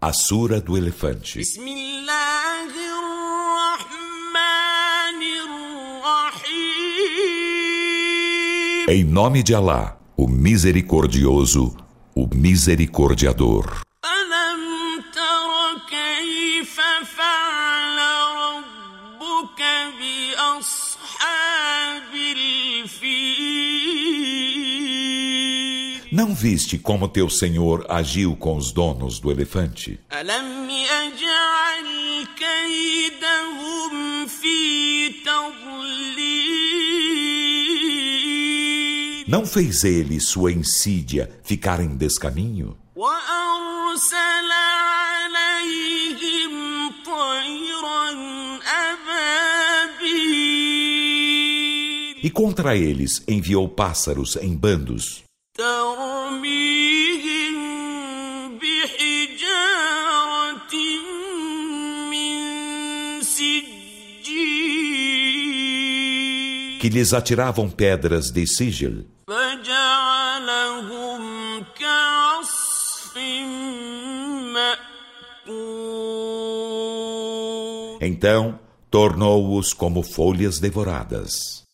A Sura do Elefante. Em nome de Alá, o Misericordioso, o Misericordiador. Não viste como teu senhor agiu com os donos do elefante? Não fez ele sua insídia ficar em descaminho? E contra eles enviou pássaros em bandos. Que lhes atiravam pedras de sigil. Então tornou-os como folhas devoradas.